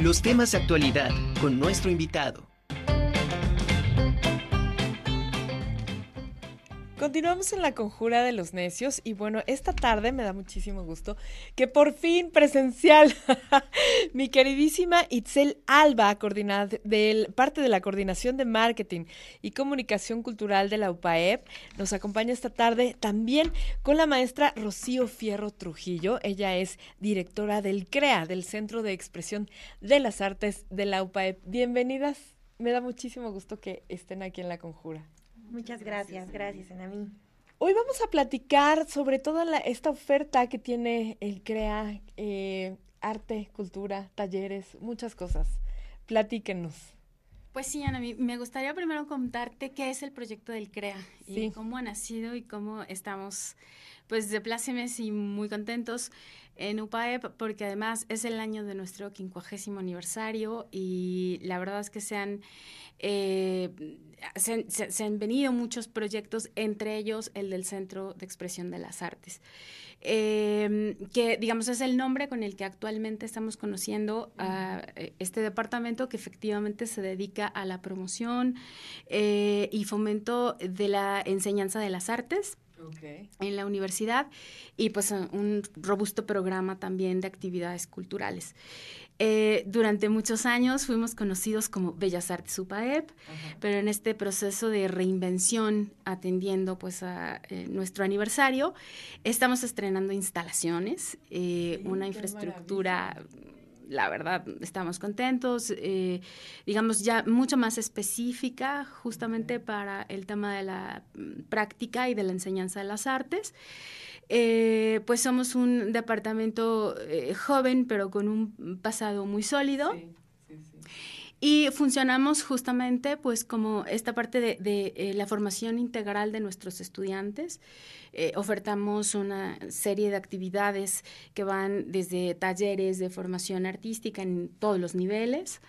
Los temas de actualidad con nuestro invitado. Continuamos en la conjura de los necios y bueno, esta tarde me da muchísimo gusto que por fin presencial mi queridísima Itzel Alba, del, parte de la coordinación de marketing y comunicación cultural de la UPAEP, nos acompaña esta tarde también con la maestra Rocío Fierro Trujillo. Ella es directora del CREA, del Centro de Expresión de las Artes de la UPAEP. Bienvenidas, me da muchísimo gusto que estén aquí en la conjura. Muchas gracias, gracias, mí. Hoy vamos a platicar sobre toda esta oferta que tiene el CREA, eh, arte, cultura, talleres, muchas cosas. Platíquenos. Pues sí, Ana, me gustaría primero contarte qué es el proyecto del CREA y cómo ha nacido y cómo estamos, pues, de plácemes y muy contentos en UPAEP, porque además es el año de nuestro quincuagésimo aniversario y la verdad es que se han eh, se, han venido muchos proyectos, entre ellos el del Centro de Expresión de las Artes, em, que digamos es el nombre con el que actualmente estamos conociendo a eh, este departamento que efectivamente se dedica a la promoción eh, y fomento de la enseñanza de las artes. En la universidad y pues un robusto programa también de actividades culturales. Eh, durante muchos años fuimos conocidos como Bellas Artes UPAEP, pero en este proceso de reinvención atendiendo pues a eh, nuestro aniversario, estamos estrenando instalaciones, eh, una infraestructura la verdad, estamos contentos, digamos, ya mucho más específica justamente para el tema de la mm, práctica y de la enseñanza de las artes. Eh, pues somos un departamento eh, joven, pero con un pasado muy sólido. Y funcionamos justamente pues como esta parte de, eh, la formación integral de nuestros estudiantes. Eh, ofertamos una serie de actividades que van desde talleres de formación artística en todos los niveles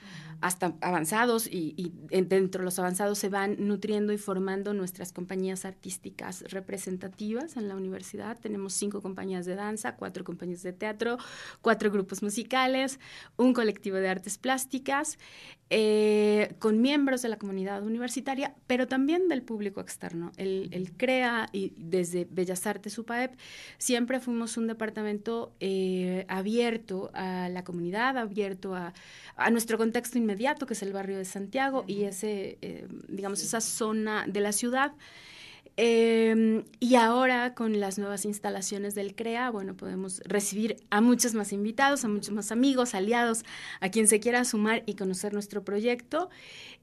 hasta avanzados y, dentro de los avanzados se van nutriendo y formando nuestras compañías artísticas representativas en la universidad. Tenemos cinco compañías de danza, cuatro compañías de teatro, cuatro grupos musicales, un colectivo de artes plásticas. Eh, con miembros de la comunidad universitaria, pero también del público externo. El, CREA y desde Bellas Artes UPAEP siempre fuimos un departamento eh, abierto a la comunidad, abierto a, nuestro contexto inmediato, que es el barrio de Santiago, y ese, eh, digamos, esa zona de la ciudad. Em, y ahora con las nuevas instalaciones del CREA, bueno, podemos recibir a muchos más invitados, a muchos más amigos, aliados, a quien se quiera sumar y conocer nuestro proyecto.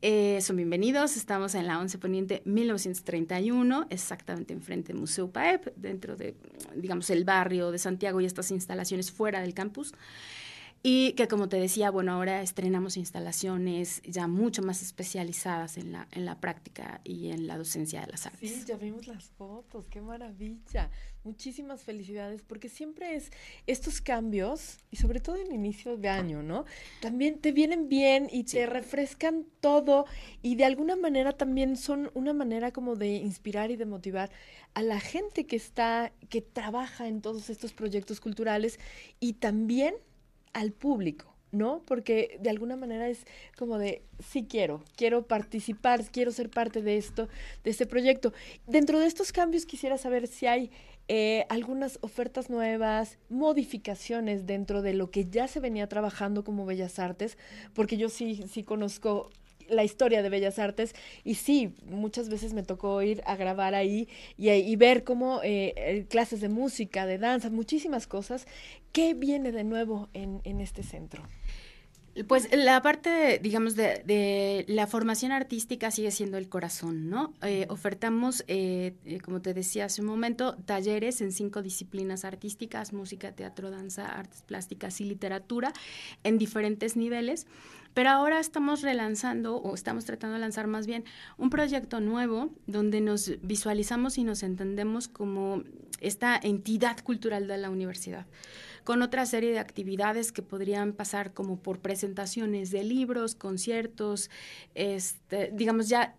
Eh, son bienvenidos, estamos en la 11 Poniente 1931, exactamente enfrente del Museo PAEP, dentro de, digamos, el barrio de Santiago y estas instalaciones fuera del campus. Y que como te decía, bueno, ahora estrenamos instalaciones ya mucho más especializadas en la, en la práctica y en la docencia de las artes. Sí, ya vimos las fotos, qué maravilla. Muchísimas felicidades, porque siempre es estos cambios, y sobre todo en inicio de año, ¿no? También te vienen bien y te refrescan todo, y de alguna manera también son una manera como de inspirar y de motivar a la gente que está, que trabaja en todos estos proyectos culturales, y también al público, ¿no? Porque de alguna manera es como de, sí quiero, quiero participar, quiero ser parte de esto, de este proyecto. Dentro de estos cambios quisiera saber si hay eh, algunas ofertas nuevas, modificaciones dentro de lo que ya se venía trabajando como Bellas Artes, porque yo sí, sí conozco la historia de Bellas Artes y sí, muchas veces me tocó ir a grabar ahí y, ver cómo eh, eh, clases de música, de danza, muchísimas cosas. ¿Qué viene de nuevo en, en este centro? Pues la parte, digamos, de, la formación artística sigue siendo el corazón, ¿no? Eh, ofertamos, eh, eh, como te decía hace un momento, talleres en cinco disciplinas artísticas, música, teatro, danza, artes plásticas y literatura, en diferentes niveles. Pero ahora estamos relanzando, o estamos tratando de lanzar más bien, un proyecto nuevo donde nos visualizamos y nos entendemos como esta entidad cultural de la universidad con otra serie de actividades que podrían pasar como por presentaciones de libros, conciertos, este, digamos ya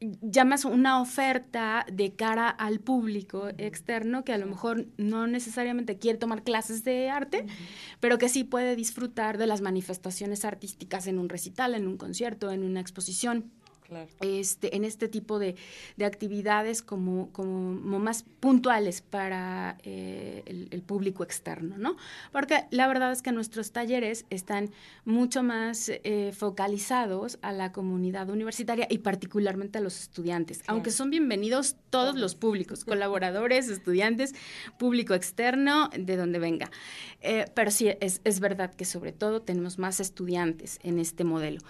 llamas una oferta de cara al público externo que a lo mejor no necesariamente quiere tomar clases de arte, pero que sí puede disfrutar de las manifestaciones artísticas en un recital, en un concierto, en una exposición. Este, en este tipo de, actividades como, como, más puntuales para eh, el, público externo, ¿no? Porque la verdad es que nuestros talleres están mucho más eh, focalizados a la comunidad universitaria y particularmente a los estudiantes, aunque son bienvenidos todos los públicos, colaboradores, estudiantes, público externo, de donde venga. Eh, pero sí, es, es verdad que sobre todo tenemos más estudiantes en este modelo.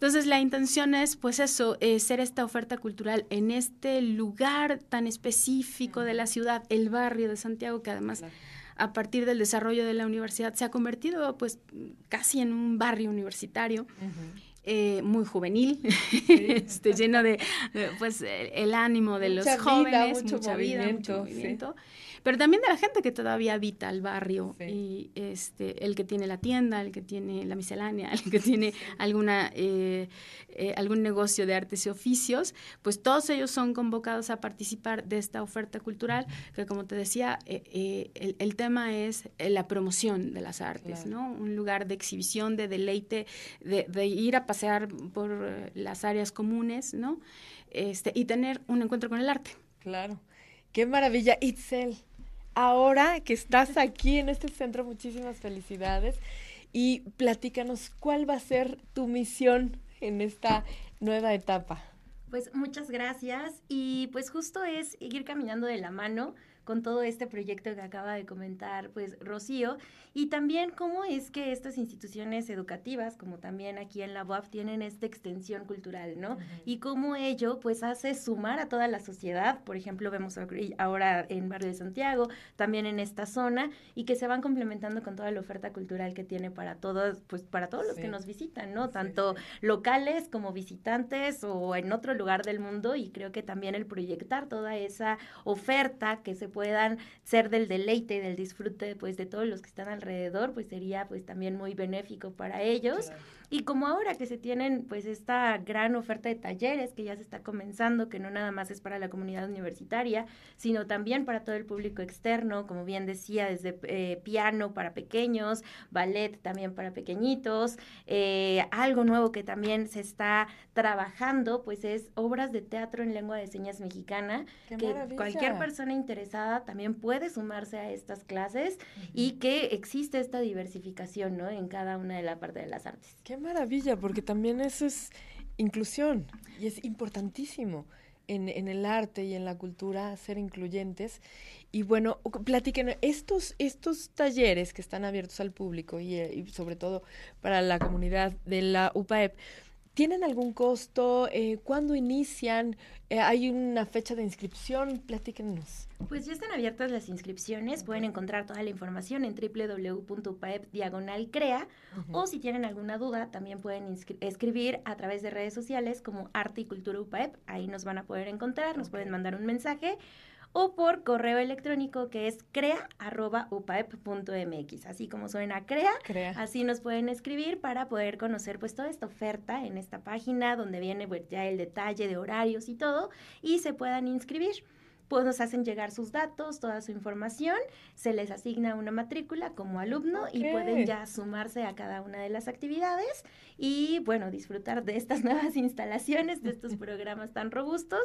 Entonces la intención es, pues eso, eh, ser esta oferta cultural en este lugar tan específico de la ciudad, el barrio de Santiago, que además a partir del desarrollo de la universidad se ha convertido pues casi en un barrio universitario. Eh, muy juvenil, este, lleno de, pues el ánimo de los jóvenes, mucha vida, mucho movimiento pero también de la gente que todavía habita el barrio y este, el que tiene la tienda, el que tiene la miscelánea, el que tiene alguna, eh, eh, algún negocio de artes y oficios, pues todos ellos son convocados a participar de esta oferta cultural, que como te decía, eh, el, tema es la promoción de las artes, ¿no? Un lugar de exhibición, de deleite, de, de ir a pasear por las áreas comunes, ¿no? Este, y tener un encuentro con el arte. Claro. Qué maravilla, Itzel ahora que estás aquí en este centro, muchísimas felicidades. Y platícanos, ¿cuál va a ser tu misión en esta nueva etapa? Pues muchas gracias y pues justo es ir caminando de la mano con todo este proyecto que acaba de comentar pues Rocío. Y también cómo es que estas instituciones educativas, como también aquí en la UAF, tienen esta extensión cultural, ¿no? Y cómo ello pues hace sumar a toda la sociedad, por ejemplo, vemos ahora en Barrio de Santiago, también en esta zona y que se van complementando con toda la oferta cultural que tiene para todos, pues para todos los que nos visitan, ¿no? Tanto locales como visitantes o en otro lugar del mundo y creo que también el proyectar toda esa oferta que se puedan ser del deleite y del disfrute pues de todos los que están alrededor, pues sería pues también muy benéfico para ellos. Y como ahora que se tienen pues esta gran oferta de talleres que ya se está comenzando, que no nada más es para la comunidad universitaria, sino también para todo el público externo, como bien decía, desde eh, piano para pequeños, ballet también para pequeñitos, eh, algo nuevo que también se está trabajando, pues es obras de teatro en lengua de señas mexicana, que cualquier persona interesada también puede sumarse a estas clases y que existe esta diversificación, ¿no? En cada una de la parte de las artes maravilla, porque también eso es inclusión y es importantísimo en, el arte y en la cultura ser incluyentes. Y bueno, platiquen, estos, estos talleres que están abiertos al público y, eh, y sobre todo para la comunidad de la UPAEP, ¿Tienen algún costo? Eh, ¿Cuándo inician? Eh, ¿Hay una fecha de inscripción? Platíquenos. Pues ya están abiertas las inscripciones. Pueden encontrar toda la información en www.upaep diagonal crea. O si tienen alguna duda, también pueden escribir a través de redes sociales como Arte y Cultura UPAEP. Ahí nos van a poder encontrar, nos pueden mandar un mensaje o por correo electrónico que es crea.upaep.mx. Así como suena crea, crea, así nos pueden escribir para poder conocer pues toda esta oferta en esta página donde viene pues, ya el detalle de horarios y todo y se puedan inscribir pues nos hacen llegar sus datos, toda su información, se les asigna una matrícula como alumno y pueden ya sumarse a cada una de las actividades y bueno, disfrutar de estas nuevas instalaciones, de estos programas tan robustos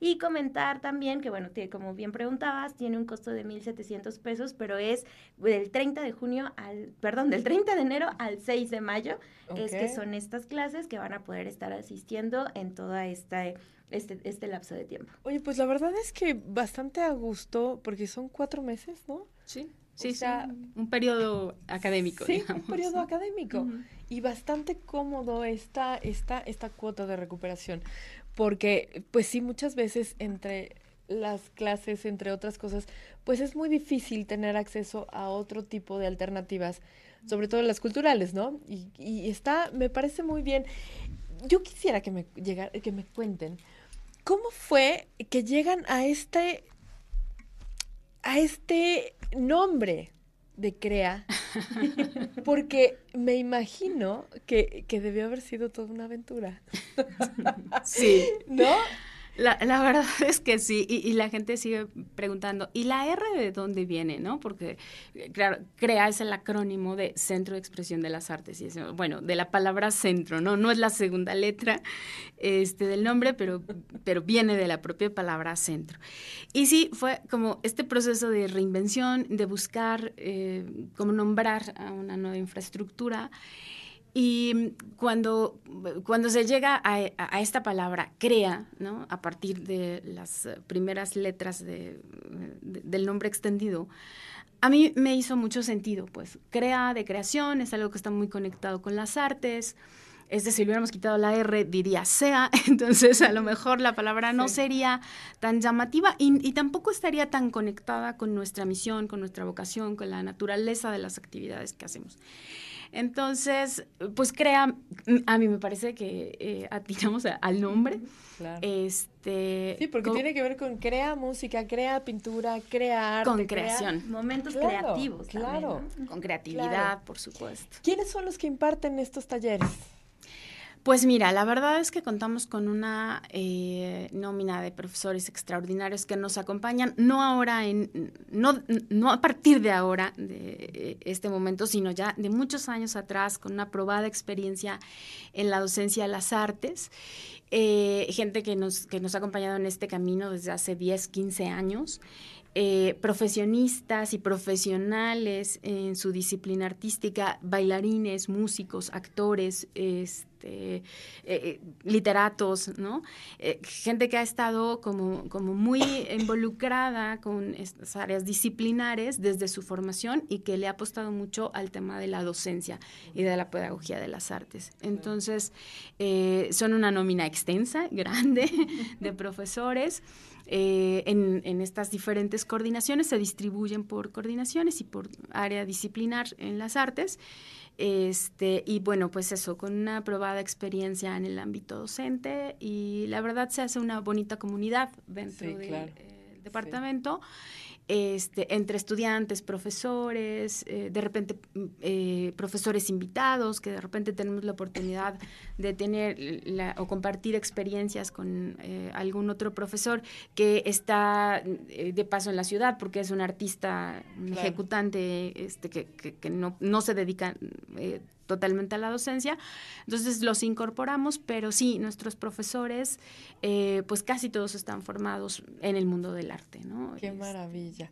y comentar también que bueno, como bien preguntabas, tiene un costo de 1.700 pesos, pero es del 30 de junio al, perdón, del 30 de enero al 6 de mayo, es que son estas clases que van a poder estar asistiendo en toda esta este, este lapso de tiempo. Oye, pues la verdad es que bastante a gusto, porque son cuatro meses, ¿no? Sí. Sí, sí, un periodo académico. Sí, un periodo académico. Y bastante cómodo esta, esta, esta cuota de recuperación. Porque, pues sí, muchas veces entre las clases, entre otras cosas, pues es muy difícil tener acceso a otro tipo de alternativas, sobre todo las culturales, ¿no? Y, y está, me parece muy bien. Yo quisiera que me, llegar, que me cuenten ¿Cómo fue que llegan a este, a este nombre de Crea? Porque me imagino que, que debió haber sido toda una aventura. Sí. ¿No? La, verdad es que sí, y, la gente sigue preguntando, ¿y la R de dónde viene? ¿no? Porque, claro, CREA es el acrónimo de Centro de Expresión de las Artes, y es, bueno, de la palabra centro, ¿no? No es la segunda letra este, del nombre, pero, pero viene de la propia palabra centro. Y sí, fue como este proceso de reinvención, de buscar eh, cómo nombrar a una nueva infraestructura. Y cuando, cuando se llega a, esta palabra, crea, ¿no? a partir de las primeras letras del nombre extendido, a mí me hizo mucho sentido, pues crea de creación, es algo que está muy conectado con las artes, es decir, si hubiéramos quitado la R, diría sea, entonces a lo mejor la palabra no sería tan llamativa y, y, tampoco estaría tan conectada con nuestra misión, con nuestra vocación, con la naturaleza de las actividades que hacemos. Entonces, pues crea, a mí me parece que eh, atinamos al nombre. Claro. Este, sí, porque tiene que ver con crea música, crea pintura, crea arte. Con creación. momentos creativos. Claro. Con creatividad, por supuesto. ¿Quiénes son los que imparten estos talleres? Pues mira, la verdad es que contamos con una eh, nómina de profesores extraordinarios que nos acompañan, no ahora, en, no, a partir de ahora, de este momento, sino ya de muchos años atrás, con una probada experiencia en la docencia de las artes. Eh, gente que nos, que nos ha acompañado en este camino desde hace 10, 15 años. Eh, profesionistas y profesionales en su disciplina artística, bailarines, músicos, actores, este, eh, eh, literatos, ¿no? gente que ha estado como, como muy involucrada con estas áreas disciplinares desde su formación y que le ha apostado mucho al tema de la docencia y de la pedagogía de las artes. Entonces, son una nómina extensa, grande, de profesores. Eh, en, estas diferentes coordinaciones, se distribuyen por coordinaciones y por área disciplinar en las artes. Este, y bueno, pues eso, con una probada experiencia en el ámbito docente y la verdad se hace una bonita comunidad dentro del eh, departamento este, entre estudiantes, profesores, eh, de repente mm, eh, profesores invitados, que de repente tenemos la oportunidad de tener o compartir experiencias con eh, algún otro profesor que está de paso en la ciudad porque es un artista, ejecutante este, que, que, no, no, se dedica totalmente a la docencia. Entonces los incorporamos, pero sí, nuestros profesores, eh, pues casi todos están formados en el mundo del arte, ¿no? Qué maravilla.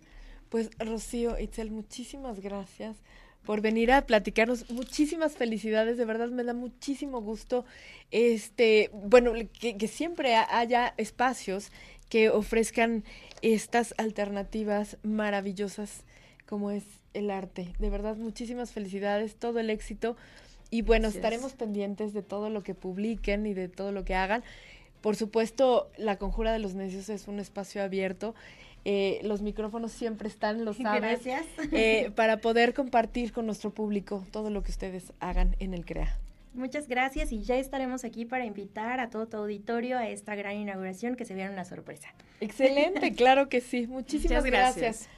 Pues Rocío, Itzel, muchísimas gracias por venir a platicarnos. Muchísimas felicidades, de verdad me da muchísimo gusto. Este, bueno, que, que siempre haya espacios que ofrezcan estas alternativas maravillosas como es el arte. De verdad, muchísimas felicidades, todo el éxito. Y bueno, estaremos pendientes de todo lo que publiquen y de todo lo que hagan. Por supuesto, la Conjura de los Necios es un espacio abierto. Eh, los micrófonos siempre están, lo sabes, eh, para poder compartir con nuestro público todo lo que ustedes hagan en el CREA. Muchas gracias y ya estaremos aquí para invitar a todo tu auditorio a esta gran inauguración que se viera una sorpresa. Excelente, claro que sí. Muchísimas gracias.